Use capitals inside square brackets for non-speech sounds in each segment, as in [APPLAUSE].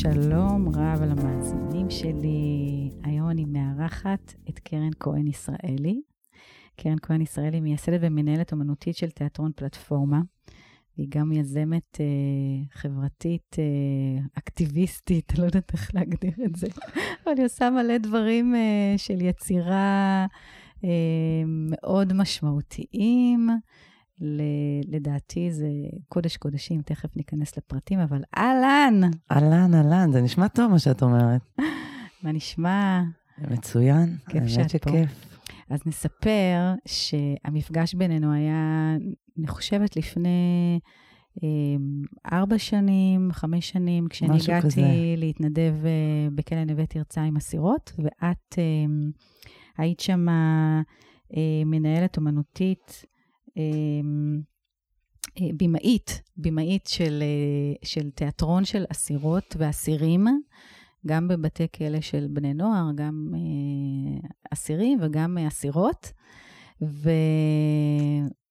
שלום רב למאזינים שלי. היום אני מארחת את קרן כהן ישראלי. קרן כהן ישראלי מייסדת ומנהלת אומנותית של תיאטרון פלטפורמה. והיא גם יזמת אה, חברתית, אה, אקטיביסטית, לא יודעת איך להגדיר את זה, [LAUGHS] אבל היא עושה מלא דברים אה, של יצירה אה, מאוד משמעותיים. ל- לדעתי זה קודש קודשים, תכף ניכנס לפרטים, אבל אהלן! אהלן, אהלן, זה נשמע טוב מה שאת אומרת. [LAUGHS] מה נשמע? מצוין, כיף שאת פה. שכיף. אז נספר שהמפגש בינינו היה, אני חושבת, לפני אה, ארבע שנים, חמש שנים, כשאני הגעתי כזה. להתנדב אה, בכלא נווה תרצה עם אסירות, ואת אה, היית שם אה, מנהלת אומנותית, אה, אה, במאית, במאית של, אה, של תיאטרון של אסירות ואסירים, גם בבתי כלא של בני נוער, גם אה, אסירים וגם אסירות. ו...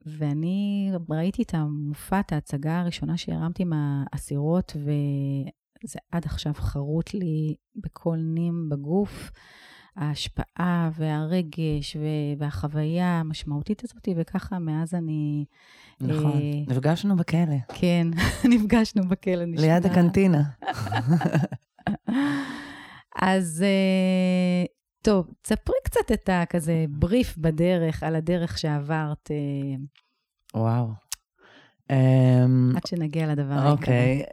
ואני ראיתי את המופע, את ההצגה הראשונה שהרמתי עם האסירות, וזה עד עכשיו חרוט לי בכל נים בגוף. ההשפעה והרגש והחוויה המשמעותית הזאת, וככה מאז אני... נכון, אה, נפגשנו בכלא, כן, [LAUGHS] נפגשנו בכלא, נשמע. ליד הקנטינה. אז אה, טוב, תספרי קצת את הכזה בריף בדרך, על הדרך שעברת, אה, וואו. אמ, עד שנגיע לדבר העיקרי. אוקיי,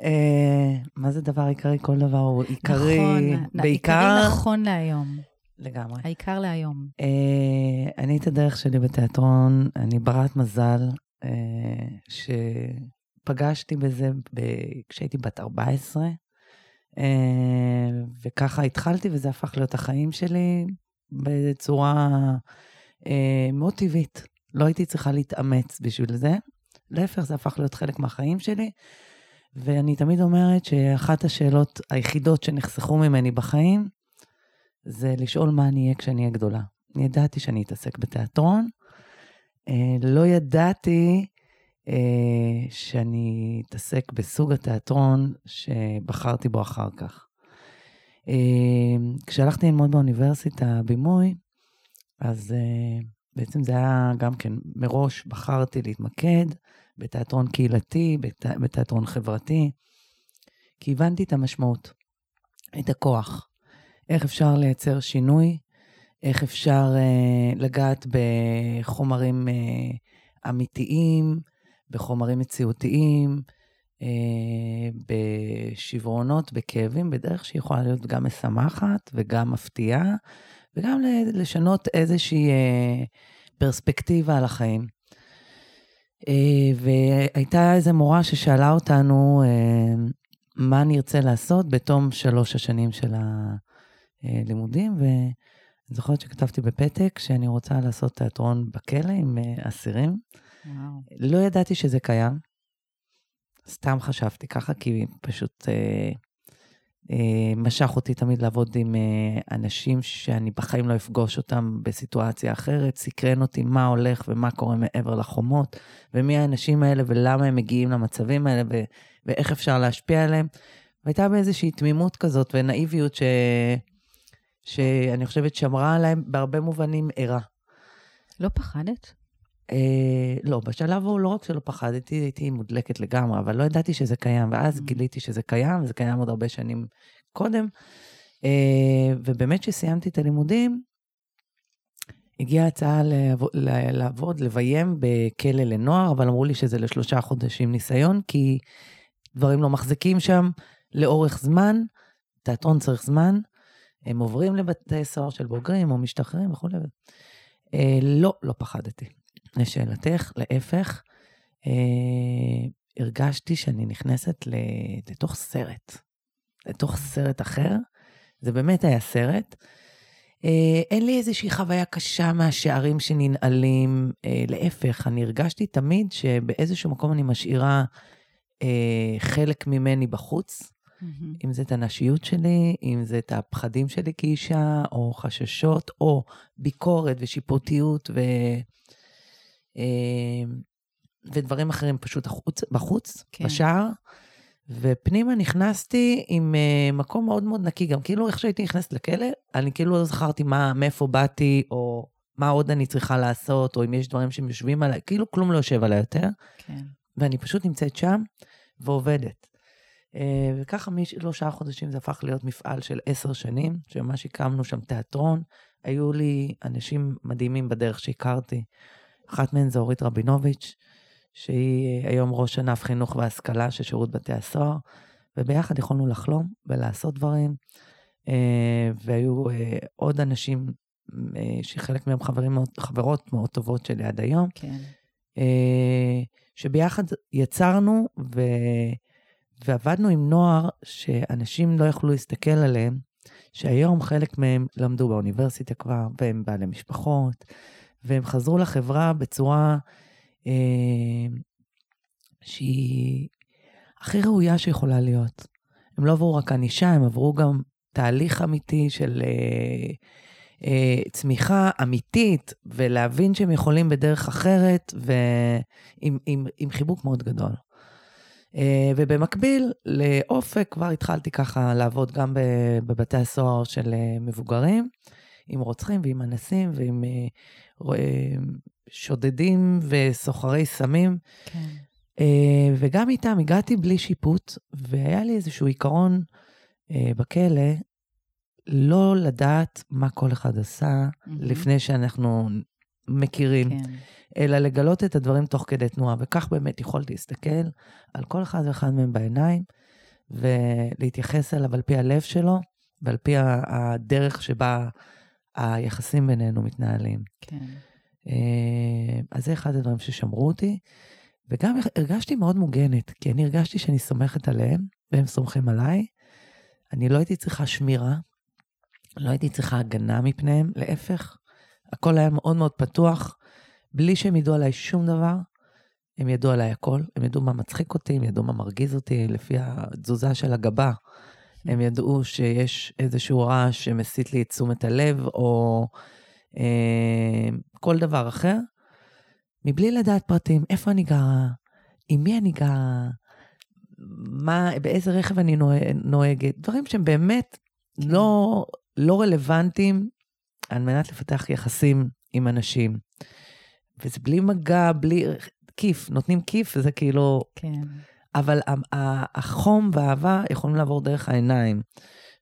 מה זה דבר עיקרי? כל דבר הוא עיקרי, נכון, בעיקר... עיקרי נכון להיום. לגמרי. העיקר להיום. אה, אני את הדרך שלי בתיאטרון, אני ברת מזל, אה, שפגשתי בזה ב- כשהייתי בת 14, אה, וככה התחלתי, וזה הפך להיות החיים שלי בצורה אה, מאוד טבעית. לא הייתי צריכה להתאמץ בשביל זה. להפך, זה הפך להיות חלק מהחיים שלי. ואני תמיד אומרת שאחת השאלות היחידות שנחסכו ממני בחיים, זה לשאול מה אני אהיה כשאני אהיה גדולה. אני ידעתי שאני אתעסק בתיאטרון, אה, לא ידעתי אה, שאני אתעסק בסוג התיאטרון שבחרתי בו אחר כך. אה, כשהלכתי ללמוד באוניברסיטה בימוי, אז אה, בעצם זה היה גם כן, מראש בחרתי להתמקד בתיאטרון קהילתי, בת, בתיאטרון חברתי, כי הבנתי את המשמעות, את הכוח. איך אפשר לייצר שינוי, איך אפשר uh, לגעת בחומרים uh, אמיתיים, בחומרים מציאותיים, uh, בשברונות, בכאבים, בדרך שיכולה להיות גם משמחת וגם מפתיעה, וגם לשנות איזושהי uh, פרספקטיבה על החיים. Uh, והייתה איזו מורה ששאלה אותנו uh, מה נרצה לעשות בתום שלוש השנים של ה... לימודים, ואני זוכרת שכתבתי בפתק שאני רוצה לעשות תיאטרון בכלא עם אה, אסירים. וואו. לא ידעתי שזה קיים, סתם חשבתי ככה, כי פשוט אה, אה, משך אותי תמיד לעבוד עם אה, אנשים שאני בחיים לא אפגוש אותם בסיטואציה אחרת, סקרן אותי מה הולך ומה קורה מעבר לחומות, ומי האנשים האלה ולמה הם מגיעים למצבים האלה ו- ואיך אפשר להשפיע עליהם. והייתה באיזושהי תמימות כזאת ונאיביות ש... שאני חושבת שמרה עליהם בהרבה מובנים ערה. לא פחדת? אה, לא, בשלב ההוא לא רק שלא פחדתי, הייתי מודלקת לגמרי, אבל לא ידעתי שזה קיים, ואז Mm. גיליתי שזה קיים, וזה קיים עוד הרבה שנים קודם. אה, ובאמת כשסיימתי את הלימודים, הגיעה הצעה לעבוד, לעבוד, לביים בכלא לנוער, אבל אמרו לי שזה לשלושה חודשים ניסיון, כי דברים לא מחזיקים שם לאורך זמן, תיאטרון צריך זמן, הם עוברים לבתי סוהר של בוגרים או משתחררים וכולי. אה, לא, לא פחדתי. לשאלתך, להפך, אה, הרגשתי שאני נכנסת לתוך סרט, לתוך סרט אחר. זה באמת היה סרט. אה, אין לי איזושהי חוויה קשה מהשערים שננעלים, אה, להפך, אני הרגשתי תמיד שבאיזשהו מקום אני משאירה אה, חלק ממני בחוץ. אם זה את הנשיות שלי, אם זה את הפחדים שלי כאישה, או חששות, או ביקורת ושיפוטיות ו... אה, ודברים אחרים פשוט החוץ, בחוץ, כן. בשער. ופנימה נכנסתי עם uh, מקום מאוד מאוד נקי, גם כאילו איך שהייתי נכנסת לכלא, אני כאילו לא זכרתי מה, מאיפה באתי, או מה עוד אני צריכה לעשות, או אם יש דברים שהם יושבים עליי, כאילו כלום לא יושב עליי יותר. כן. ואני פשוט נמצאת שם ועובדת. Uh, וככה משלושה חודשים זה הפך להיות מפעל של עשר שנים, שממש הקמנו שם תיאטרון. היו לי אנשים מדהימים בדרך שהכרתי. אחת מהן זה אורית רבינוביץ', שהיא היום ראש ענף חינוך והשכלה של שירות בתי הסוהר, וביחד יכולנו לחלום ולעשות דברים. אה, והיו אה, עוד אנשים אה, שחלק מהם חברים חברות מאוד טובות שלי עד היום. כן. שביחד יצרנו ו... ועבדנו עם נוער שאנשים לא יכלו להסתכל עליהם, שהיום חלק מהם למדו באוניברסיטה כבר, והם בעלי משפחות, והם חזרו לחברה בצורה אה, שהיא הכי ראויה שיכולה להיות. הם לא עברו רק ענישה, הם עברו גם תהליך אמיתי של אה, אה, צמיחה אמיתית, ולהבין שהם יכולים בדרך אחרת, ועם עם, עם חיבוק מאוד גדול. אה, ובמקביל לאופק כבר התחלתי ככה לעבוד גם בבתי הסוהר של אה, מבוגרים, עם רוצחים ועם אנסים ועם אה, שודדים וסוחרי סמים. כן. וגם איתם הגעתי בלי שיפוט, והיה לי איזשהו עיקרון בכלא, לא לדעת מה כל אחד עשה mm-hmm. לפני שאנחנו מכירים. כן. אלא לגלות את הדברים תוך כדי תנועה. וכך באמת יכולתי להסתכל על כל אחד ואחד מהם בעיניים, ולהתייחס אליו על פי הלב שלו, ועל פי הדרך שבה היחסים בינינו מתנהלים. כן. אה, אז זה אחד הדברים ששמרו אותי, וגם הרגשתי מאוד מוגנת, כי אני הרגשתי שאני סומכת עליהם, והם סומכים עליי. אני לא הייתי צריכה שמירה, לא הייתי צריכה הגנה מפניהם, להפך, הכל היה מאוד מאוד פתוח. בלי שהם ידעו עליי שום דבר, הם ידעו עליי הכל, הם ידעו מה מצחיק אותי, הם ידעו מה מרגיז אותי, לפי התזוזה של הגבה. הם ידעו שיש איזשהו רעש שמסיט לי את תשומת הלב, או אה, כל דבר אחר, מבלי לדעת פרטים, איפה אני גרה, עם מי אני גרה, מה, באיזה רכב אני נוהגת, דברים שהם באמת לא, לא רלוונטיים על מנת לפתח יחסים עם אנשים. וזה בלי מגע, בלי... כיף, נותנים כיף, וזה כאילו... כן. אבל החום והאהבה יכולים לעבור דרך העיניים,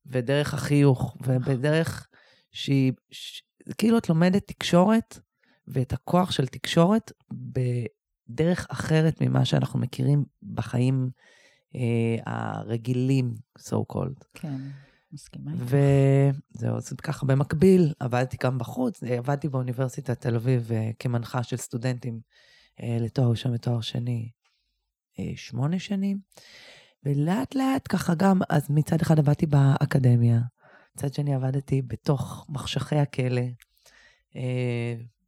ודרך החיוך, ובדרך שהיא... ש... כאילו את לומדת תקשורת, ואת הכוח של תקשורת בדרך אחרת ממה שאנחנו מכירים בחיים אה, הרגילים, so called. כן. מסכימה. וזהו, אז ככה במקביל, עבדתי גם בחוץ, עבדתי באוניברסיטת תל אביב אה, כמנחה של סטודנטים אה, לתואר ראשון ותואר שני אה, שמונה שנים, ולאט לאט ככה גם, אז מצד אחד עבדתי באקדמיה, מצד שני עבדתי בתוך מחשכי הכלא,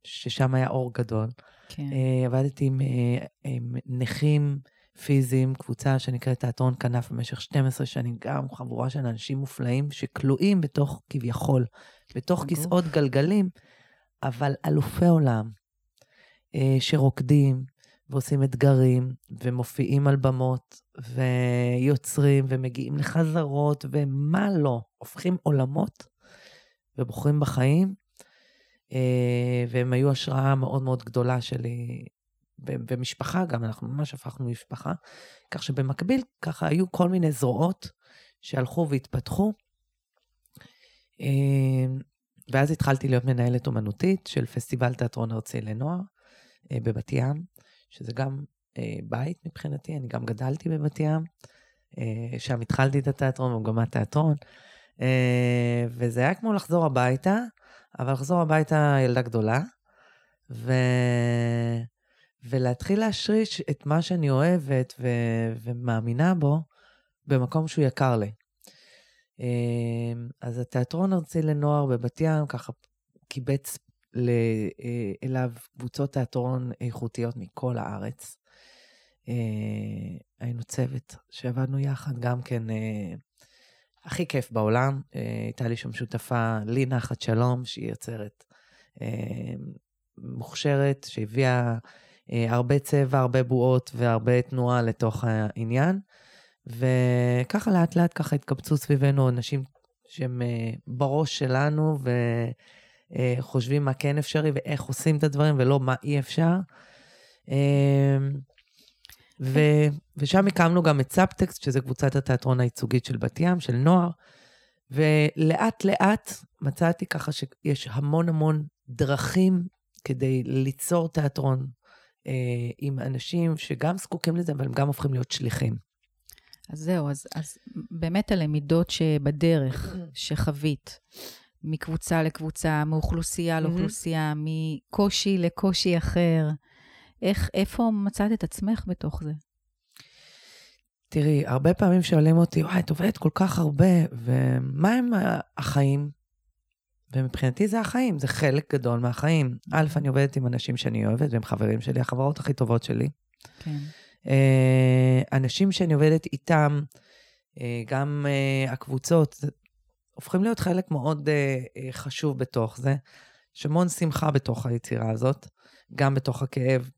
ששם היה אור גדול. כן. עבדתי עם, עם נכים, פיזיים, קבוצה שנקראת תיאטרון כנף במשך 12 שנים, גם חבורה של אנשים מופלאים שכלואים בתוך, כביכול, בתוך כיסאות גלגלים, אבל אלופי עולם, אה, שרוקדים ועושים אתגרים, ומופיעים על במות, ויוצרים, ומגיעים לחזרות, ומה לא, הופכים עולמות, ובוחרים בחיים. אה, והם היו השראה מאוד מאוד גדולה שלי ומשפחה גם, אנחנו ממש הפכנו משפחה. כך שבמקביל, ככה היו כל מיני זרועות שהלכו והתפתחו. אמ, ואז התחלתי להיות מנהלת אומנותית של פסטיבל תיאטרון ארצי לנוער אה, בבת ים, שזה גם אה, בית מבחינתי, אני גם גדלתי בבת ים, אה, שם התחלתי את התיאטרון במגמת תיאטרון, וזה היה כמו לחזור הביתה, אבל לחזור הביתה ילדה גדולה, ו... ולהתחיל להשריש את מה שאני אוהבת ו- ומאמינה בו במקום שהוא יקר לי. אמ, אז התיאטרון ארצי לנוער בבת ים ככה קיבץ אה, אליו קבוצות תיאטרון איכותיות מכל הארץ. אה, היינו צוות שעבדנו יחד, גם כן אה, הכי כיף בעולם. הייתה לי שם שותפה לי נחת שלום, שהיא יוצרת מוכשרת, שהביאה אה, הרבה צבע, הרבה בועות והרבה תנועה לתוך העניין. וככה לאט לאט ככה התקבצו סביבנו אנשים שהם אה, בראש שלנו וחושבים מה כן אפשרי ואיך עושים את הדברים ולא מה אי אפשר. אמ, ו, ושם הקמנו גם את סאבטקסט, שזה קבוצת התיאטרון הייצוגית של בת ים, של נוער, ולאט לאט מצאתי ככה שיש המון המון דרכים כדי ליצור תיאטרון אה, עם אנשים שגם זקוקים לזה, אבל הם גם הופכים להיות שליחים. אז זהו, אז, אז באמת הלמידות שבדרך, [CLEARS THROAT] שחווית, מקבוצה לקבוצה, מאוכלוסייה לאוכלוסייה, מקושי לקושי אחר, איך, איפה מצאת את עצמך בתוך זה? תראי, הרבה פעמים שואלים אותי, וואי, את עובדת כל כך הרבה, ומה הם החיים? ומבחינתי זה החיים, זה חלק גדול מהחיים. א', אני עובדת עם אנשים שאני אוהבת, והם חברים שלי, החברות הכי טובות שלי. כן. אה, אנשים שאני עובדת איתם, אה, גם אה, הקבוצות, הופכים להיות חלק מאוד חשוב בתוך זה. יש המון שמחה בתוך היצירה הזאת, גם בתוך הכאב.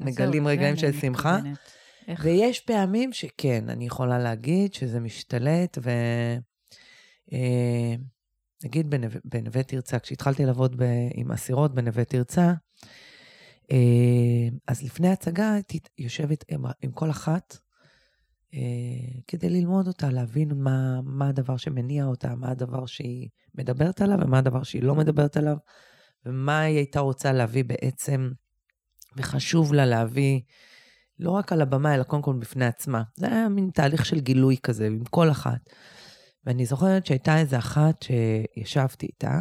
מגלים רגעים של שמחה. איך? ויש פעמים שכן, אני יכולה להגיד שזה משתלט, ו... נגיד בנווה, בנווה תרצה, כשהתחלתי לעבוד ב, עם אסירות בנווה תרצה, אה, אז לפני הצגה הייתי יושבת עם, עם כל אחת אה, כדי ללמוד אותה, להבין מה, מה הדבר שמניע אותה, מה הדבר שהיא מדברת עליו ומה הדבר שהיא לא מדברת עליו, ומה היא הייתה רוצה להביא בעצם, וחשוב לה להביא לא רק על הבמה, אלא קודם כל בפני עצמה. זה היה מין תהליך של גילוי כזה עם כל אחת. ואני זוכרת שהייתה איזה אחת שישבתי איתה,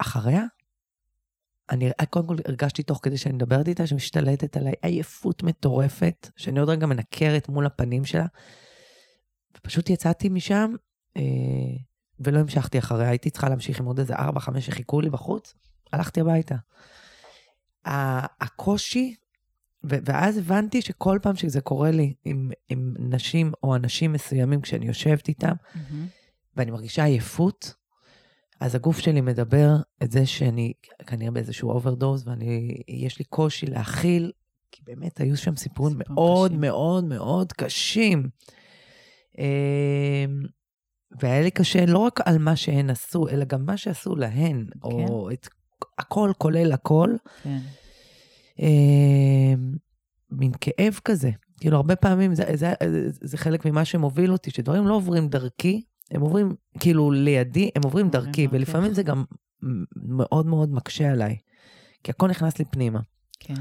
ואחריה, אני קודם כל הרגשתי תוך כדי שאני מדברת איתה, שמשתלטת עליי עייפות מטורפת, שאני עוד רגע מנקרת מול הפנים שלה. ופשוט יצאתי משם, אה, ולא המשכתי אחריה, הייתי צריכה להמשיך עם עוד איזה ארבע, חמש שחיכו לי בחוץ, הלכתי הביתה. הקושי ואז הבנתי שכל פעם שזה קורה לי עם, עם נשים או אנשים מסוימים כשאני יושבת איתם, mm-hmm. ואני מרגישה עייפות, אז הגוף שלי מדבר את זה שאני כנראה באיזשהו overdose, ויש לי קושי להכיל, כי באמת היו שם סיפורים מאוד קשים. מאוד מאוד קשים. אמ, והיה לי קשה לא רק על מה שהן עשו, אלא גם מה שעשו להן, כן. או את הכל כולל הכל. כן. אה, מין כאב כזה. כאילו, הרבה פעמים זה, זה, זה, זה חלק ממה שמוביל אותי, שדברים לא עוברים דרכי, הם עוברים, כאילו, לידי, הם עוברים דרכי, ולפעמים זה גם מאוד מאוד מקשה עליי, כי הכל נכנס לי פנימה. כן.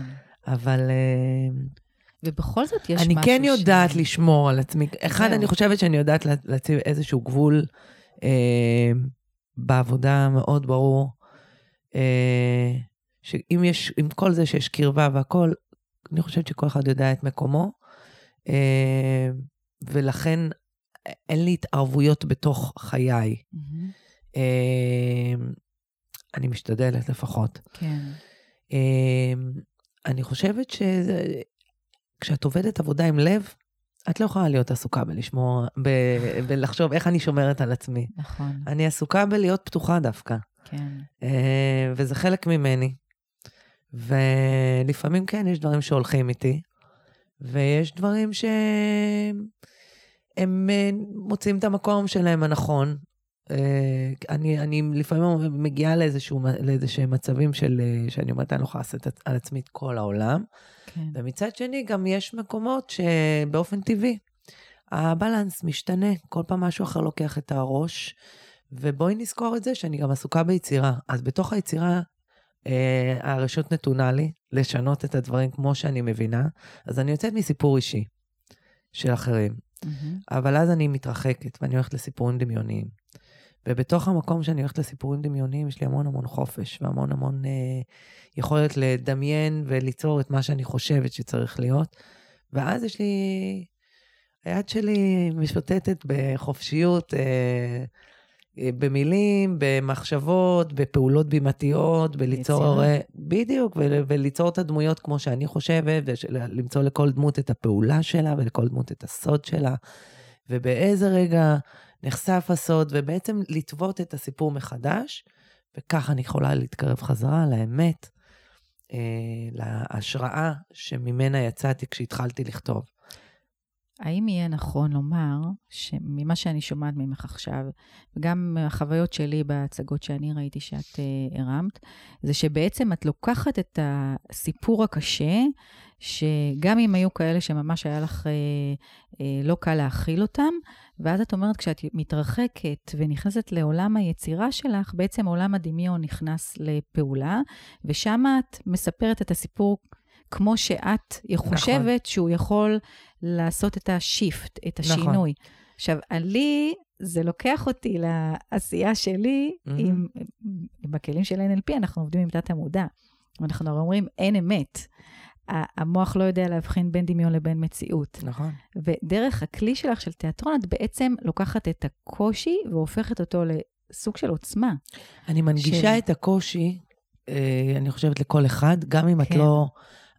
אבל... אה, ובכל זאת יש משהו ש... אני כן יודעת ש... לשמור על עצמי. אחד, אני חושבת שאני יודעת להציב איזשהו גבול אה, בעבודה מאוד ברור. אה, שעם יש, עם כל זה שיש קרבה והכול, אני חושבת שכל אחד יודע את מקומו, אה, ולכן אין לי התערבויות בתוך חיי. Mm-hmm. אני משתדלת לפחות. כן. אני חושבת שכשאת עובדת עבודה עם לב, את לא יכולה להיות עסוקה בלשמור, ב, בלחשוב איך אני שומרת על עצמי. נכון. אני עסוקה בלהיות פתוחה דווקא. כן. וזה חלק ממני. ולפעמים כן, יש דברים שהולכים איתי, ויש דברים שהם אה, מוצאים את המקום שלהם הנכון. אה, אני, אני לפעמים מגיעה לאיזשהו, לאיזשהם מצבים של, אה, שאני אומרת, אני לא יכולה לעשות על עצמי את כל העולם. כן. ומצד שני, גם יש מקומות שבאופן טבעי, הבלנס משתנה, כל פעם משהו אחר לוקח את הראש. ובואי נזכור את זה שאני גם עסוקה ביצירה. אז בתוך היצירה אה, הרשות נתונה לי לשנות את הדברים כמו שאני מבינה, אז אני יוצאת מסיפור אישי של אחרים. Mm-hmm. אבל אז אני מתרחקת ואני הולכת לסיפורים דמיוניים. ובתוך המקום שאני הולכת לסיפורים דמיוניים, יש לי המון המון חופש והמון המון אה, יכולת לדמיין וליצור את מה שאני חושבת שצריך להיות. ואז יש לי, היד שלי משוטטת בחופשיות. אה, אה, במילים, במחשבות, בפעולות בימתיות, בליצור... יצירה. בדיוק, וליצור את הדמויות כמו שאני חושבת, ולמצוא לכל דמות את הפעולה שלה ולכל דמות את הסוד שלה, ובאיזה רגע נחשף הסוד, ובעצם לטוות את הסיפור מחדש, וככה אני יכולה להתקרב חזרה לאמת, להשראה שממנה יצאתי כשהתחלתי לכתוב. האם יהיה נכון לומר, שממה שאני שומעת ממך עכשיו, וגם מהחוויות שלי בהצגות שאני ראיתי שאת uh, הרמת, זה שבעצם את לוקחת את הסיפור הקשה, שגם אם היו כאלה שממש היה לך uh, uh, לא קל להכיל אותם, ואז את אומרת, כשאת מתרחקת ונכנסת לעולם היצירה שלך, בעצם עולם הדמיון נכנס לפעולה, ושם את מספרת את הסיפור כמו שאת חושבת נכון. שהוא יכול לעשות את השיפט, את נכון. השינוי. נכון. עכשיו, לי, זה לוקח אותי לעשייה שלי mm-hmm. עם, עם הכלים של NLP, אנחנו עובדים עם תת המודע. ואנחנו אומרים, אין אמת. המוח לא יודע להבחין בין דמיון לבין מציאות. נכון. ודרך הכלי שלך של תיאטרון, את בעצם לוקחת את הקושי והופכת אותו לסוג של עוצמה. אני מנגישה של... את הקושי, אה, אני חושבת, לכל אחד, גם אם כן. את לא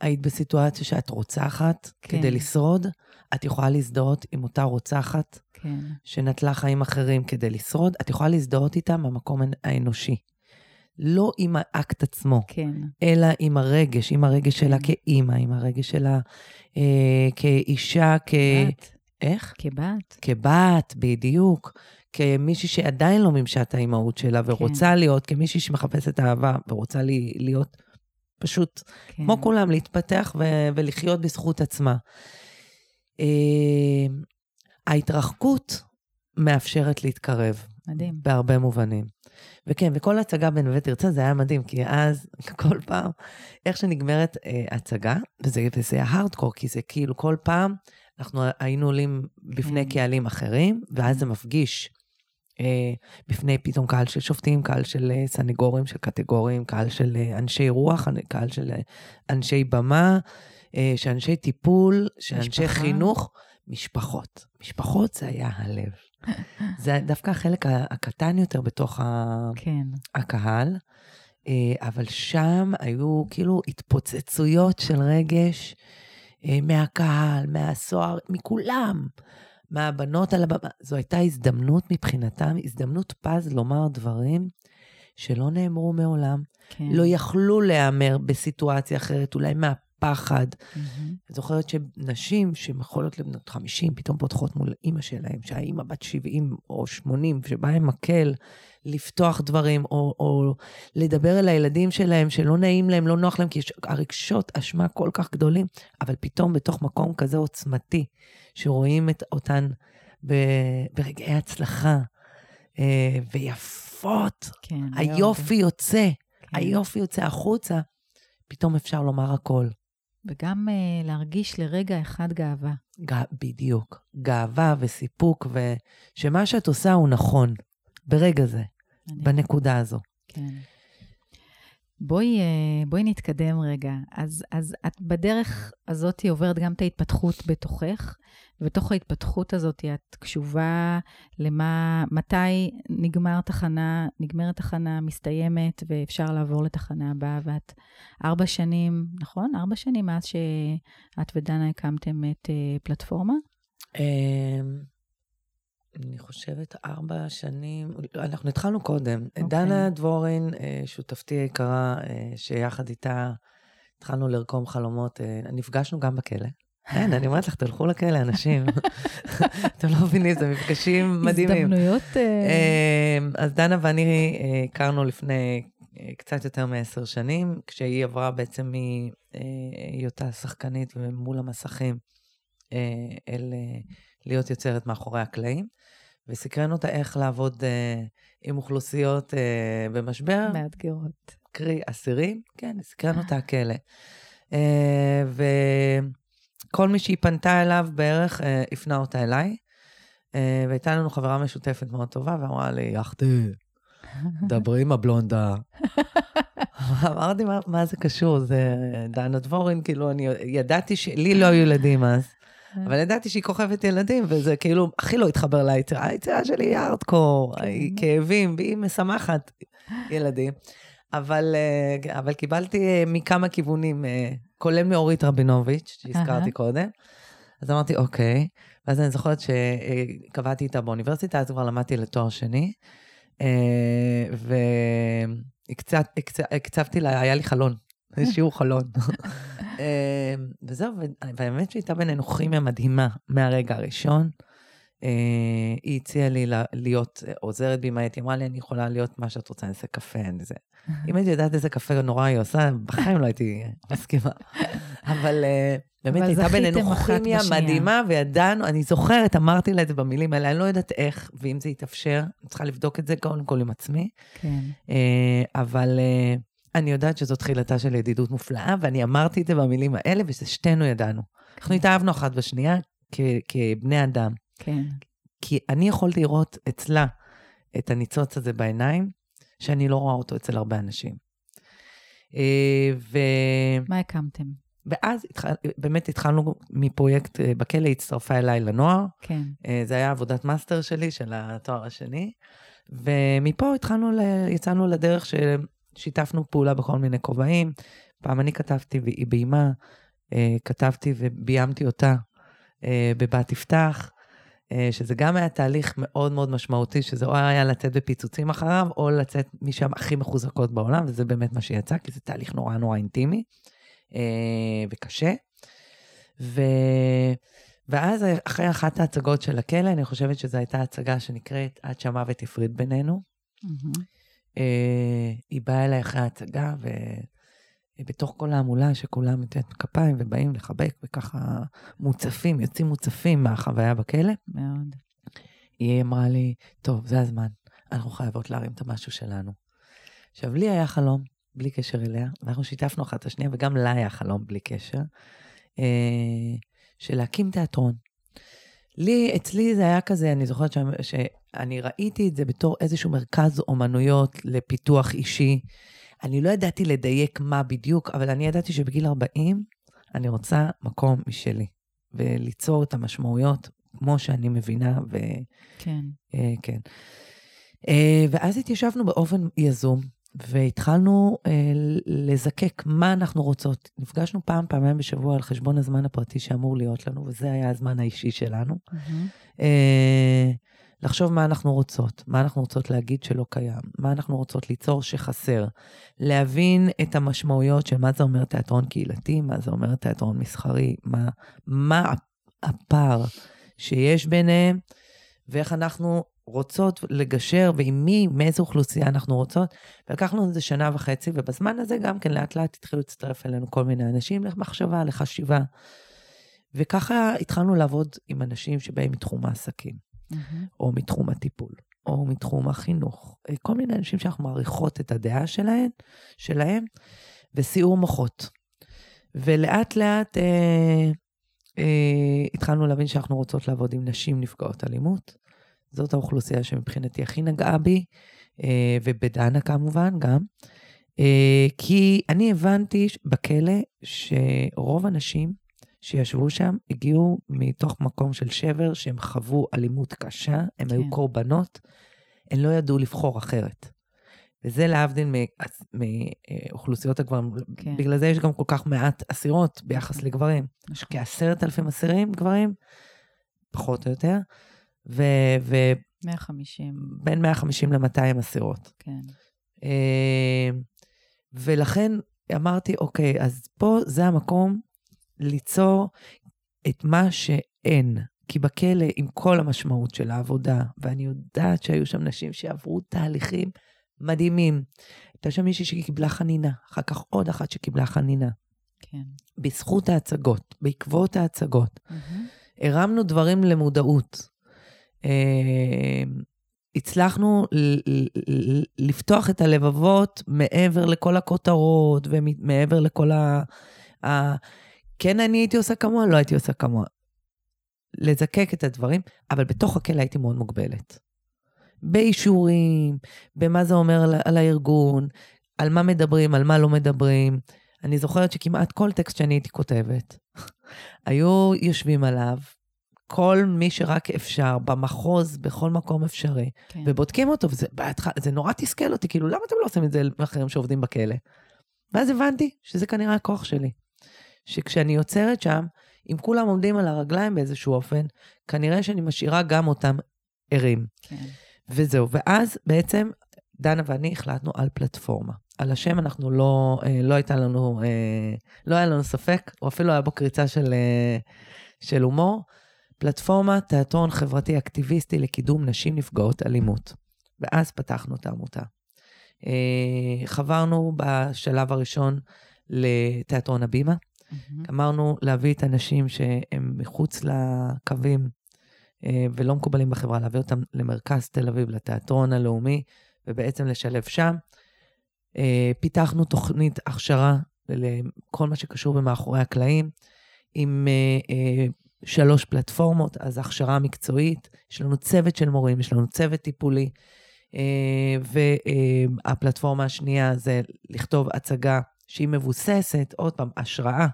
היית בסיטואציה שאת רוצחת כן. כדי לשרוד, את יכולה להזדהות עם אותה רוצחת כן. שנטלה חיים אחרים כדי לשרוד, את יכולה להזדהות איתה מהמקום האנושי. לא עם האקט עצמו, כן. אלא עם הרגש, עם הרגש כן. שלה כאימא, עם הרגש שלה אה, כאישה, כ... בת. איך? כבת. כבת, בדיוק. כמישהי שעדיין לא מימשה את האימהות שלה ורוצה כן. להיות, כמישהי שמחפשת אהבה ורוצה לי, להיות פשוט, כן. כמו כולם, להתפתח ו- ולחיות בזכות עצמה. Uh, ההתרחקות מאפשרת להתקרב. מדהים. בהרבה מובנים. וכן, וכל הצגה בנווה תרצה זה היה מדהים, כי אז, [LAUGHS] כל פעם, איך שנגמרת uh, הצגה, וזה, וזה הארדקור, כי זה כאילו כל פעם, אנחנו היינו עולים בפני כן. קהלים אחרים, ואז זה מפגיש אה, בפני פתאום קהל של שופטים, קהל של אה, סנגורים, של קטגורים, קהל של אה, אנשי רוח, קהל של אנשי במה, של אנשי טיפול, של אנשי חינוך, משפחות. משפחות זה היה הלב. [LAUGHS] זה דווקא החלק הקטן יותר בתוך כן. הקהל, אבל שם היו כאילו התפוצצויות של רגש מהקהל, מהסוהר, מכולם. מהבנות על הבמה. זו הייתה הזדמנות מבחינתם, הזדמנות פז לומר דברים שלא נאמרו מעולם, כן. לא יכלו להיאמר בסיטואציה אחרת, אולי מהפחד. Mm-hmm. זוכרת שנשים שיכולות לבנות 50, פתאום פותחות מול אימא שלהם, שהאימא בת 70 או 80, שבאה עם מקל לפתוח דברים, או, או לדבר אל הילדים שלהם שלא נעים להם, לא נוח להם, כי יש הרגשות אשמה כל כך גדולים, אבל פתאום בתוך מקום כזה עוצמתי, שרואים את אותן ב, ברגעי הצלחה, אה, ויפות, כן, היופי מאוד. יוצא, כן. היופי יוצא החוצה, פתאום אפשר לומר הכל. וגם uh, להרגיש לרגע אחד גאווה. ג... בדיוק. גאווה וסיפוק, ושמה שאת עושה הוא נכון, ברגע זה. בנקודה הזו. כן. בואי, אה, בואי נתקדם רגע. אז, אז את בדרך הזאת עוברת גם את ההתפתחות בתוכך, ובתוך ההתפתחות הזאת את קשובה למה, מתי נגמר תחנה, נגמרת תחנה, מסתיימת, ואפשר לעבור לתחנה הבאה, ואת ארבע שנים, נכון? ארבע שנים מאז שאת ודנה הקמתם את אה, פלטפורמה? אני חושבת ארבע שנים, אנחנו התחלנו קודם. Okay. אוקיי. דנה דבורין, אה, שותפתי היקרה, אה, שיחד איתה התחלנו לרקום חלומות, אה, נפגשנו גם בכלא. כן, אני אומרת לך, תלכו לכלא, אנשים. [LAUGHS] אתם לא מבינים, זה מפגשים מדהימים. הזדמנויות... אז דנה ואני הכרנו לפני קצת יותר מעשר שנים, כשהיא עברה בעצם מהיותה שחקנית ומול המסכים אל להיות יוצרת מאחורי הקלעים. וסקרן אותה איך לעבוד אה, עם אוכלוסיות אה, במשבר. מאתגרות. קרי, אסירים, כן, סקרן אותה [LAUGHS] הכלא. אה, וכל מי שהיא פנתה אליו בערך אה, הפנה אותה אליי. אה, והייתה לנו חברה משותפת מאוד טובה, ואמרה לי, יחתי, דברי עם הבלונדה. [LAUGHS] אמרתי, מה, מה זה קשור? זה דנה דבורין, כאילו, אני ידעתי שלי לא היו ילדים אז. אבל ידעתי שהיא כוכבת ילדים, וזה כאילו הכי לא התחבר ליצירה. היצירה שלי היא ארדקור, כן. היא כאבים, והיא משמחת ילדים. אבל, אה, אבל קיבלתי אה, מכמה כיוונים, אה, כולל מאורית רבינוביץ', שהזכרתי קודם. אז אמרתי, אוקיי. ואז אני זוכרת שקבעתי איתה באוניברסיטה, אז כבר למדתי לתואר שני. והקצבתי לה, היה לי חלון שיעור חלון. אה, וזהו, והאמת שהייתה בינינו כימיה מדהימה מהרגע הראשון. אה, היא הציעה לי להיות עוזרת במאית, היא אמרה לי, אני יכולה להיות מה שאת רוצה, אני אעשה קפה, אני זה. אם הייתי יודעת איזה קפה נורא היא עושה, בחיים לא הייתי מסכימה. אבל אה, באמת הייתה בינינו כימיה מדהימה, וידענו, אני זוכרת, אמרתי לה את זה במילים האלה, אני לא יודעת איך, ואם זה יתאפשר, אני צריכה לבדוק את זה קודם כל עם עצמי. כן. אבל אני יודעת שזו תחילתה של ידידות מופלאה, ואני אמרתי את זה במילים האלה, וששתינו ידענו. אנחנו התאהבנו אחת בשנייה כבני אדם. כן. כי אני יכולתי לראות אצלה את הניצוץ הזה בעיניים, שאני לא רואה אותו אצל הרבה אנשים. אה, ו... מה הקמתם? ואז התח... באמת התחלנו מפרויקט, אה, בכלא הצטרפה אליי לנוער. כן. אה, זה היה עבודת מאסטר שלי, של התואר השני. ומפה התחלנו, ל... יצאנו לדרך ששיתפנו פעולה בכל מיני כובעים. פעם אני כתבתי והיא ביימה, כתבתי וביימתי אותה בבת יפתח. אה, שזה גם היה תהליך מאוד מאוד משמעותי, שזה או היה לצאת בפיצוצים אחריו, או לצאת משם הכי מחוזקות בעולם, וזה באמת מה שיצא, כי זה תהליך נורא נורא אינטימי אה, וקשה. ו... ואז אחרי אחת ההצגות של הכלא, אני חושבת שזו הייתה הצגה שנקראת עד שהמוות הפריד בינינו. Mm-hmm. היא באה אליי אחרי ההצגה, ו... בתוך כל ההמולה שכולם נותנת כפיים ובאים לחבק, וככה מוצפים, יוצאים מוצפים מהחוויה בכלא. מאוד. היא אמרה לי, טוב, זה הזמן, אנחנו חייבות להרים את המשהו שלנו. עכשיו, לי היה חלום, בלי קשר אליה, ואנחנו שיתפנו אחת את השנייה, וגם לה היה חלום בלי קשר, אה, של להקים תיאטרון. לי, אצלי זה היה כזה, אני זוכרת ש... שאני ראיתי את זה בתור איזשהו מרכז אומנויות לפיתוח אישי. אני לא ידעתי לדייק מה בדיוק, אבל אני ידעתי שבגיל 40 אני רוצה מקום משלי, וליצור את המשמעויות כמו שאני מבינה, ו... כן. אה, כן. אה, ואז התיישבנו באופן יזום, והתחלנו אה, לזקק מה אנחנו רוצות. נפגשנו פעם, פעמיים בשבוע על חשבון הזמן הפרטי שאמור להיות לנו, וזה היה הזמן האישי שלנו. Mm-hmm. אה, לחשוב מה אנחנו רוצות, מה אנחנו רוצות להגיד שלא קיים, מה אנחנו רוצות ליצור שחסר, להבין את המשמעויות של מה זה אומר תיאטרון קהילתי, מה זה אומר תיאטרון מסחרי, מה, מה הפער שיש ביניהם, ואיך אנחנו רוצות לגשר, ועם מי, מאיזו אוכלוסייה אנחנו רוצות. ולקחנו לזה שנה וחצי, ובזמן הזה גם כן לאט לאט התחילו להצטרף אלינו כל מיני אנשים למחשבה, לחשיבה. וככה התחלנו לעבוד עם אנשים שבאים מתחום העסקים. mm-hmm. או מתחום הטיפול, או מתחום החינוך. אה, כל מיני אנשים שאנחנו מעריכות את הדעה שלהם, שלהם וסיעור מוחות. ולאט לאט אה, אה, התחלנו להבין שאנחנו רוצות לעבוד עם נשים נפגעות אלימות. זאת האוכלוסייה שמבחינתי הכי נגעה בי, אה, ובדנה כמובן גם. אה, כי אני הבנתי בכלא שרוב הנשים שישבו שם הגיעו מתוך מקום של שבר, שהם חוו אלימות קשה, הם כן. היו קורבנות, הם לא ידעו לבחור אחרת. וזה להבדיל מאוכלוסיות הגברים. כן. בגלל זה יש גם כל כך מעט אסירות ביחס נכון. לגברים. יש כעשרת אלפים אסירים גברים, פחות או יותר, ו... ו 150. בין 150 ל-200 אסירות. כן. אה, ולכן אמרתי, אוקיי, אז פה זה המקום ליצור את מה שאין. כי בכלא, עם כל המשמעות של העבודה, ואני יודעת שהיו שם נשים שעברו תהליכים מדהימים. הייתה שם מישהי שקיבלה חנינה, אחר כך עוד אחת שקיבלה חנינה. כן. בזכות ההצגות, בעקבות ההצגות. Mm-hmm. הרמנו דברים למודעות. אה, הצלחנו לפתוח את הלבבות מעבר לכל הכותרות ומעבר לכל ה... כן אני הייתי עושה כמוה, לא הייתי עושה כמוה. לזקק את הדברים, אבל בתוך הכלא הייתי מאוד מוגבלת. באישורים, במה זה אומר על, על הארגון, על מה מדברים, על מה לא מדברים. אני זוכרת שכמעט כל טקסט שאני הייתי כותבת, [LAUGHS] היו יושבים עליו, כל מי שרק אפשר, במחוז, בכל מקום אפשרי, כן. ובודקים אותו, וזה בהתח... זה נורא תסכל אותי, כאילו, למה אתם לא עושים את זה לאחרים שעובדים בכלא? ואז הבנתי שזה כנראה הכוח שלי. שכשאני יוצרת שם, אם כולם עומדים על הרגליים באיזשהו אופן, כנראה שאני משאירה גם אותם ערים. כן. וזהו. ואז בעצם דנה ואני החלטנו על פלטפורמה. על השם אנחנו לא, אה, לא הייתה לנו, אה, לא היה לנו ספק, או אפילו היה בו קריצה של, אה, של הומור. פלטפורמה, תיאטרון חברתי אקטיביסטי לקידום נשים נפגעות אלימות. ואז פתחנו את העמותה. חברנו בשלב הראשון לתיאטרון הבימה. Mm-hmm. אמרנו להביא את הנשים שהם מחוץ לקווים ולא מקובלים בחברה, להביא אותם למרכז תל אביב, לתיאטרון הלאומי, ובעצם לשלב שם. אה, פיתחנו תוכנית הכשרה לכל מה שקשור במאחורי הקלעים, עם אה, אה, שלוש פלטפורמות, אז הכשרה מקצועית, יש לנו צוות של מורים, יש לנו צוות טיפולי, והפלטפורמה השנייה זה לכתוב הצגה שהיא מבוססת, עוד פעם, השראה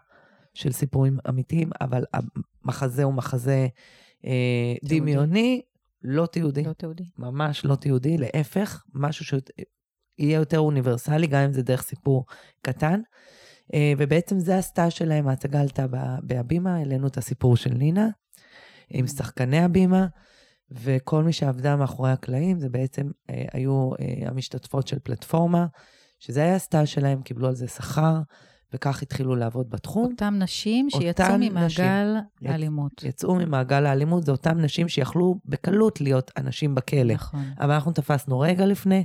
של סיפורים אמיתיים, אבל המחזה הוא מחזה דמיוני, לא תיעודי. לא תיעודי. ממש לא תיעודי, להפך, משהו יהיה יותר אוניברסלי, גם אם זה דרך סיפור קטן. אה, ובעצם זה הסטאז' שלהם, ההצגה עלתה בהבימה, העלינו את הסיפור של נינה, עם שחקני הבימה, וכל מי שעבדה מאחורי הקלעים, זה בעצם אה, היו אה, המשתתפות של פלטפורמה, שזה היה הסטאז' שלהם, קיבלו על זה שכר, וכך התחילו לעבוד בתחום. אותם נשים שיצאו ממעגל האלימות. יצאו ממעגל האלימות, זה אותם נשים שיכלו בקלות להיות אנשים בכלא. נכון. אבל אנחנו תפסנו רגע לפני,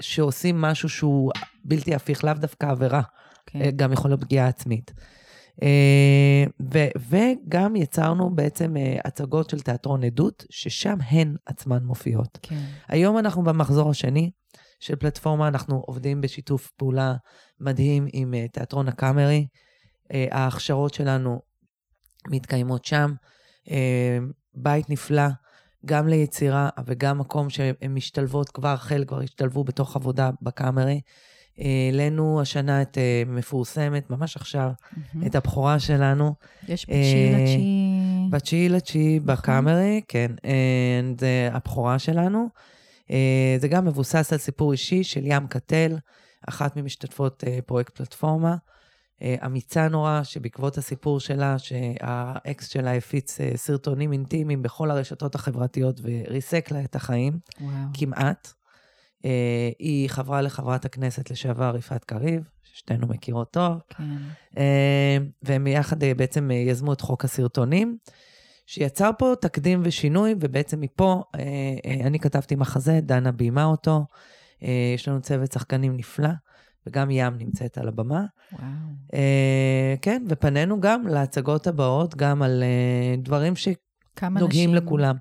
שעושים משהו שהוא בלתי הפיך, לאו דווקא עבירה, כן. אה, גם יכול להיות פגיעה עצמית. אה, ו- וגם יצרנו בעצם אה, הצגות של תיאטרון עדות, ששם הן עצמן מופיעות. כן. היום אנחנו במחזור השני של פלטפורמה, אנחנו עובדים בשיתוף פעולה מדהים עם תיאטרון הקאמרי. ההכשרות שלנו מתקיימות שם. בית נפלא, גם ליצירה וגם מקום שהן משתלבות כבר, חלק כבר השתלבו בתוך עבודה בקאמרי. העלינו השנה את אה, מפורסמת, ממש עכשיו, mm-hmm. את הבכורה שלנו. יש בתשיעי אה, לתשיעי. בתשיעי לתשיעי נכון. בקאמרי, כן, אה, זה הבכורה שלנו. זה גם מבוסס על סיפור אישי של ים קטל, אחת ממשתתפות פרויקט פלטפורמה. אה, אמיצה נורא, שבעקבות הסיפור שלה, שהאקס שלה הפיץ אה, סרטונים אינטימיים בכל הרשתות החברתיות וריסק לה את החיים, וואו. כמעט. אה, היא חברה לחברת הכנסת לשעבר יפעת קריב, ששתינו מכירות טוב. כן. והם ביחד בעצם יזמו את חוק הסרטונים, שיצר פה תקדים ושינוי, ובעצם מפה אני כתבתי מחזה, דנה ביימה אותו. יש לנו צוות שחקנים נפלא. וגם ים נמצאת על הבמה. וואו. Uh, כן, ופנינו גם להצגות הבאות, גם על uh, דברים שנוגעים לכולם.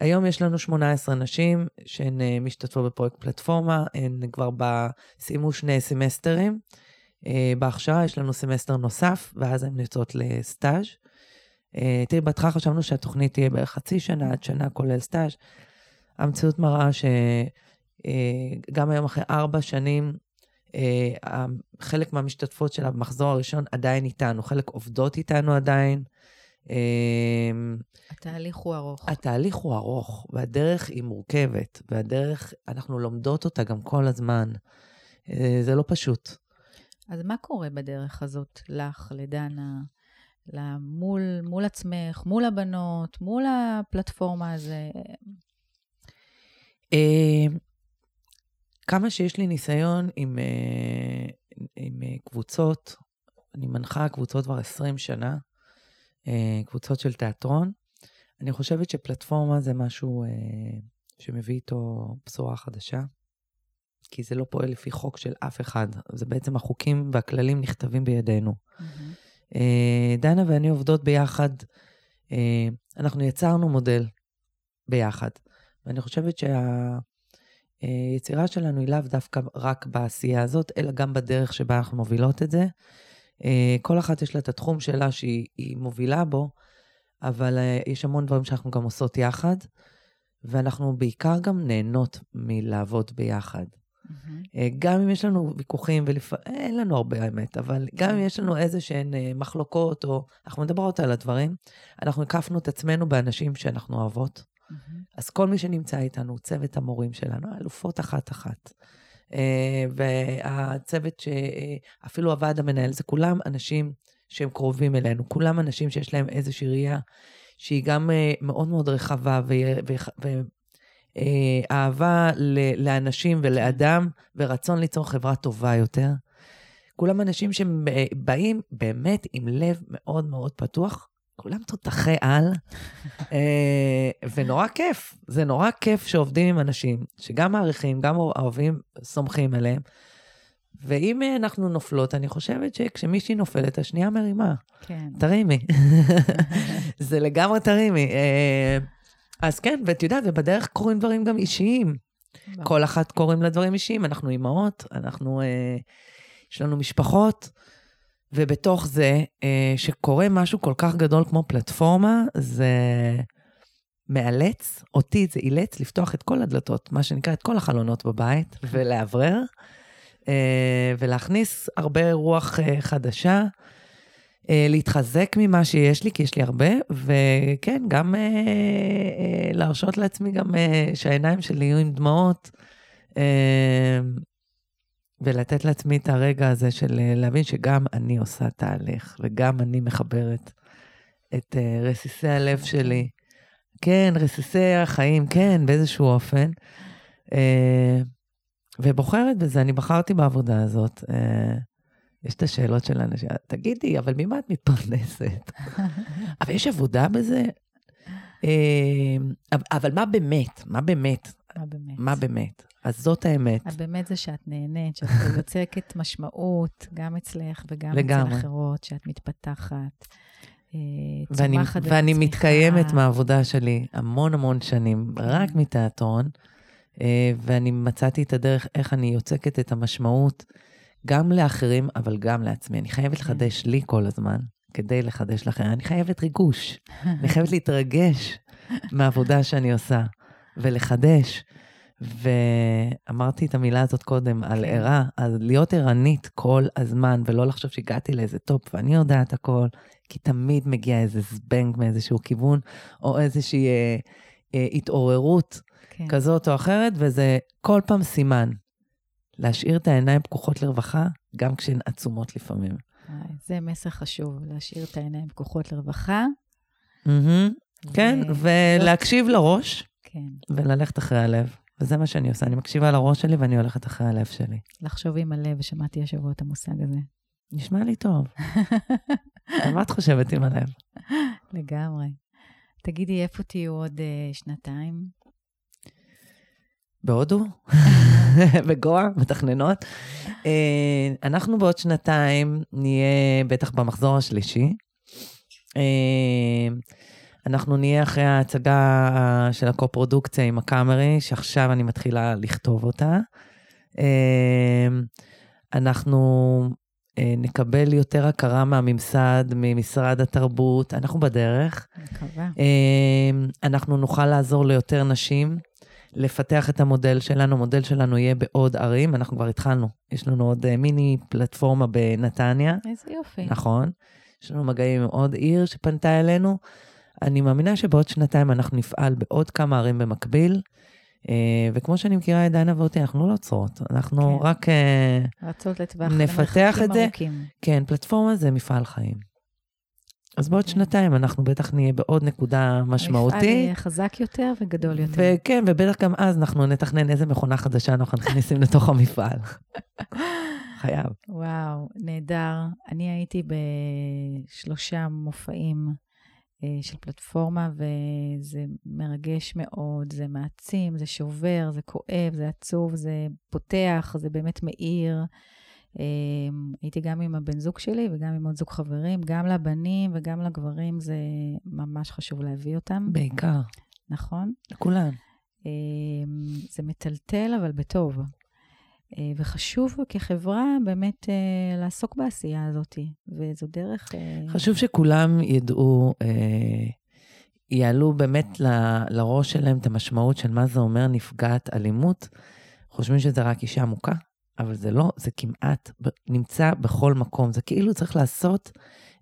היום יש לנו 18 נשים שהן uh, משתתפות בפרויקט פלטפורמה, הן כבר סיימו שני סמסטרים. Uh, בהכשרה יש לנו סמסטר נוסף, ואז הן יוצאות לסטאז'. Uh, תראי, בהתחלה חשבנו שהתוכנית תהיה בערך חצי שנה עד שנה, כולל סטאז'. המציאות מראה שגם היום אחרי ארבע שנים אה, חלק מהמשתתפות של המחזור הראשון עדיין איתנו, חלק עובדות איתנו עדיין. אה, התהליך הוא ארוך. התהליך הוא ארוך, והדרך היא מורכבת, והדרך, אנחנו לומדות אותה גם כל הזמן. אה, זה לא פשוט. אז מה קורה בדרך הזאת לך, לדנה, מול, מול עצמך, מול הבנות, מול הפלטפורמה הזו? כמה שיש לי ניסיון עם, אה, עם אה, קבוצות, אני מנחה קבוצות כבר 20 שנה, קבוצות של תיאטרון, אני חושבת שפלטפורמה זה משהו שמביא איתו בשורה חדשה, כי זה לא פועל לפי חוק של אף אחד, זה בעצם החוקים והכללים נכתבים בידינו. Mm-hmm. דנה ואני עובדות ביחד, אנחנו יצרנו מודל ביחד, ואני חושבת שה... היצירה שלנו היא לאו דווקא רק בעשייה הזאת, אלא גם בדרך שבה אנחנו מובילות את זה. אה, כל אחת יש לה את התחום שלה שהיא מובילה בו, אבל אה, יש המון דברים שאנחנו גם עושות יחד, ואנחנו בעיקר גם נהנות מלעבוד ביחד. Mm-hmm. גם אם יש לנו ויכוחים, ולפעמים, אין לנו הרבה האמת, אבל גם אם יש לנו איזה שהן מחלוקות, או אנחנו מדברות על הדברים, אנחנו הקפנו את עצמנו באנשים שאנחנו אוהבות, Mm-hmm. אז כל מי שנמצא איתנו, צוות המורים שלנו, אלופות אחת-אחת. Uh, והצוות שאפילו הוועד המנהל, זה כולם אנשים שהם קרובים אלינו, כולם אנשים שיש להם איזושהי ראייה שהיא גם uh, מאוד מאוד רחבה, אה, אהבה ל- לאנשים ולאדם, ורצון ליצור חברה טובה יותר. כולם אנשים שבאים באמת עם לב מאוד מאוד פתוח, כולם תותחי על, אה, ונורא כיף. זה נורא כיף שעובדים עם אנשים שגם מעריכים, גם אוהבים, סומכים עליהם. ואם אנחנו נופלות, אני חושבת שכשמישהי נופלת, השנייה מרימה. כן. תרימי. [LAUGHS] זה לגמרי תרימי. אה, אז כן, ואת יודעת, ובדרך קורים דברים גם אישיים. כל אחת קוראים לה דברים אישיים, אנחנו אימהות, אנחנו, אה, יש לנו משפחות, ובתוך זה, אה, שקורה משהו כל כך גדול כמו פלטפורמה, זה מאלץ, אותי זה אילץ לפתוח את כל הדלתות, מה שנקרא, את כל החלונות בבית, [LAUGHS] ולאוורר, אה, ולהכניס הרבה רוח אה, חדשה. להתחזק ממה שיש לי, כי יש לי הרבה, וכן, גם אה, אה, להרשות לעצמי גם אה, שהעיניים שלי יהיו עם דמעות, אה, ולתת לעצמי את הרגע הזה של אה, להבין שגם אני עושה תהליך, וגם אני מחברת את אה, רסיסי הלב שלי. כן, רסיסי החיים, כן, באיזשהו אופן. אה, ובוחרת בזה, אני בחרתי בעבודה הזאת. יש את השאלות של האנשים, תגידי, אבל ממה את מתפרנסת? [LAUGHS] אבל יש עבודה בזה? אבל- אבל מה באמת? מה באמת? מה באמת? מה באמת? אז זאת האמת. באמת זה שאת נהנית, שאת [LAUGHS] יוצקת משמעות, גם אצלך וגם לגמרי. אצל אחרות, שאת מתפתחת, אה, ואני, ואני. מתקיימת מהעבודה שלי המון המון שנים, רק מתיאטרון, אה, ואני מצאתי את הדרך איך אני יוצקת את המשמעות גם לאחרים, אבל גם לעצמי. אני חייבת כן. לחדש לי כל הזמן, כדי לחדש לאחרים. אני חייבת ריגוש, אני חייבת להתרגש [LAUGHS] מהעבודה שאני עושה, ולחדש. ואמרתי את המילה הזאת קודם, על כן. ערה, אז להיות ערנית כל הזמן, ולא לחשוב שהגעתי לאיזה טופ ואני יודעת הכל, כי תמיד מגיע איזה זבנג מאיזשהו כיוון, או איזושהי אה, אה, התעוררות כן. כזאת או אחרת, וזה כל פעם סימן. להשאיר את העיניים פקוחות לרווחה, גם כשהן עצומות לפעמים. זה מסר חשוב, להשאיר את העיניים פקוחות לרווחה. כן, ו- ולהקשיב לראש, כן, וללכת אחרי הלב. וזה מה שאני עושה, אני מקשיבה לראש שלי ואני הולכת אחרי הלב שלי. לחשוב עם הלב, שמעתי השבוע את המושג הזה. נשמע לי טוב. [LAUGHS] מה את חושבת עם הלב? לגמרי. תגידי, איפה תהיו עוד אה, שנתיים? בהודו? [LAUGHS] בגואה? מתכננות? אה, אנחנו בעוד שנתיים נהיה בטח במחזור השלישי. אה, אנחנו נהיה אחרי ההצגה של הקו-פרודוקציה עם הקאמרי, שעכשיו אני מתחילה לכתוב אותה. אה, אנחנו אה, נקבל יותר הכרה מהממסד, ממשרד התרבות, אנחנו בדרך. מקווה. אה, אנחנו נוכל לעזור ליותר נשים, לפתח את המודל שלנו. המודל שלנו יהיה בעוד ערים, אנחנו כבר התחלנו. יש לנו עוד אה, מיני פלטפורמה בנתניה, איזה יופי. נכון. יש לנו מגעים עם עוד עיר שפנתה אלינו. אני מאמינה שבעוד שנתיים אנחנו נפעל בעוד כמה ערים במקביל. אה, וכמו שאני מכירה את דנה ואותי, אנחנו לא עוצרות. אנחנו כן. רק, אה, רצות לטווח. נפתח את זה. ארוכים. כן, פלטפורמה זה מפעל חיים. אז בעוד כן. שנתיים אנחנו בטח נהיה בעוד נקודה המפעל משמעותית. יהיה חזק יותר וגדול יותר. וכן, ובטח גם אז אנחנו נתכנן איזה מכונה חדשה אנחנו מכניסים [LAUGHS] לתוך המפעל. [LAUGHS] חייב. וואו, נהדר. אני הייתי בשלושה מופעים של פלטפורמה, וזה מרגש מאוד, זה מעצים, זה שובר, זה כואב, זה עצוב, זה פותח, זה באמת מאיר. אה, הייתי גם עם הבן זוג שלי וגם עם עוד זוג חברים, גם לבנים וגם לגברים, זה ממש חשוב להביא אותם, בעיקר, נכון? לכולן. אמ, זה מטלטל, אבל בטוב. אה, וחשוב כחברה באמת אה, לעסוק בעשייה הזאת, וזו דרך... אה, חשוב שכולם ידעו, יעלו באמת ל- לראש שלהם את המשמעות של מה זה אומר נפגעת אלימות. חושבים שזה רק אישה מוכה, אבל זה לא, זה כמעט נמצא בכל מקום. זה כאילו צריך לעשות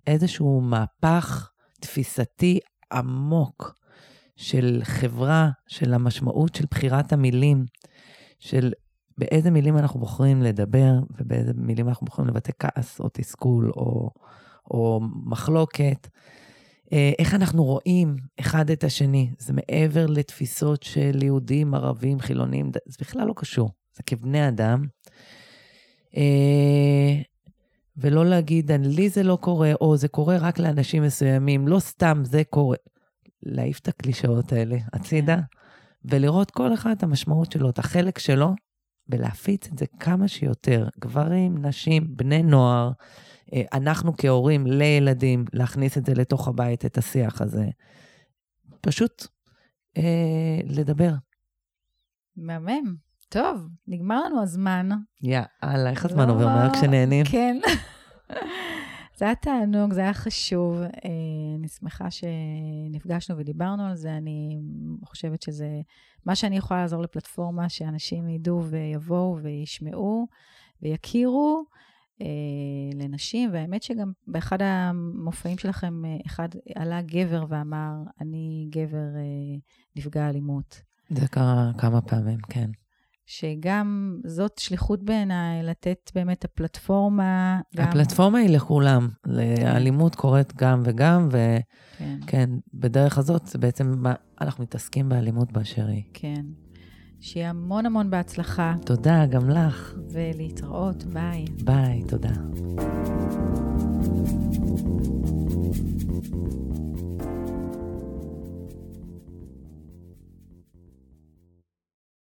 איזשהו מהפך תפיסתי עמוק של חברה, של המשמעות של בחירת המילים, של באיזה מילים אנחנו בוחרים לדבר, ובאיזה מילים אנחנו בוחרים לבטא כעס או תסכול או, או מחלוקת. אה, איך אנחנו רואים אחד את השני. זה מעבר לתפיסות של יהודים, ערבים, חילונים, זה בכלל לא קשור. זה כבני אדם. אה, ולא להגיד, לי זה לא קורה, או זה קורה רק לאנשים מסוימים, לא סתם זה קורה. להעיף את הקלישאות האלה הצידה, כן. ולראות כל אחד את המשמעות שלו, את החלק שלו, ולהפיץ את זה כמה שיותר. גברים, נשים, בני נוער, אה, אנחנו כהורים לילדים, להכניס את זה לתוך הבית, את השיח הזה. פשוט אה, לדבר. מהמם. טוב, נגמר לנו הזמן. יאללה, איך הזמן לא... עובר מהר כשנהנים? כן. זה היה תענוג, זה היה חשוב. אה, אני שמחה שנפגשנו ודיברנו על זה. אני חושבת שזה מה שאני יכולה לעזור לפלטפורמה, שאנשים ידעו ויבואו וישמעו ויכירו. אה, לנשים, והאמת שגם באחד המופעים שלכם, אה, אחד עלה גבר ואמר, אני גבר נפגע אלימות. זה קרה כמה פעמים, כן. שגם זאת שליחות בעיניי, לתת באמת הפלטפורמה. גם... הפלטפורמה היא לכולם. האלימות קורית גם וגם, וכן, כן, בדרך הזאת זה בעצם, אנחנו מתעסקים באלימות באשר היא. כן. שיהיה המון המון בהצלחה. תודה, גם לך. ולהתראות, ביי. ביי, תודה.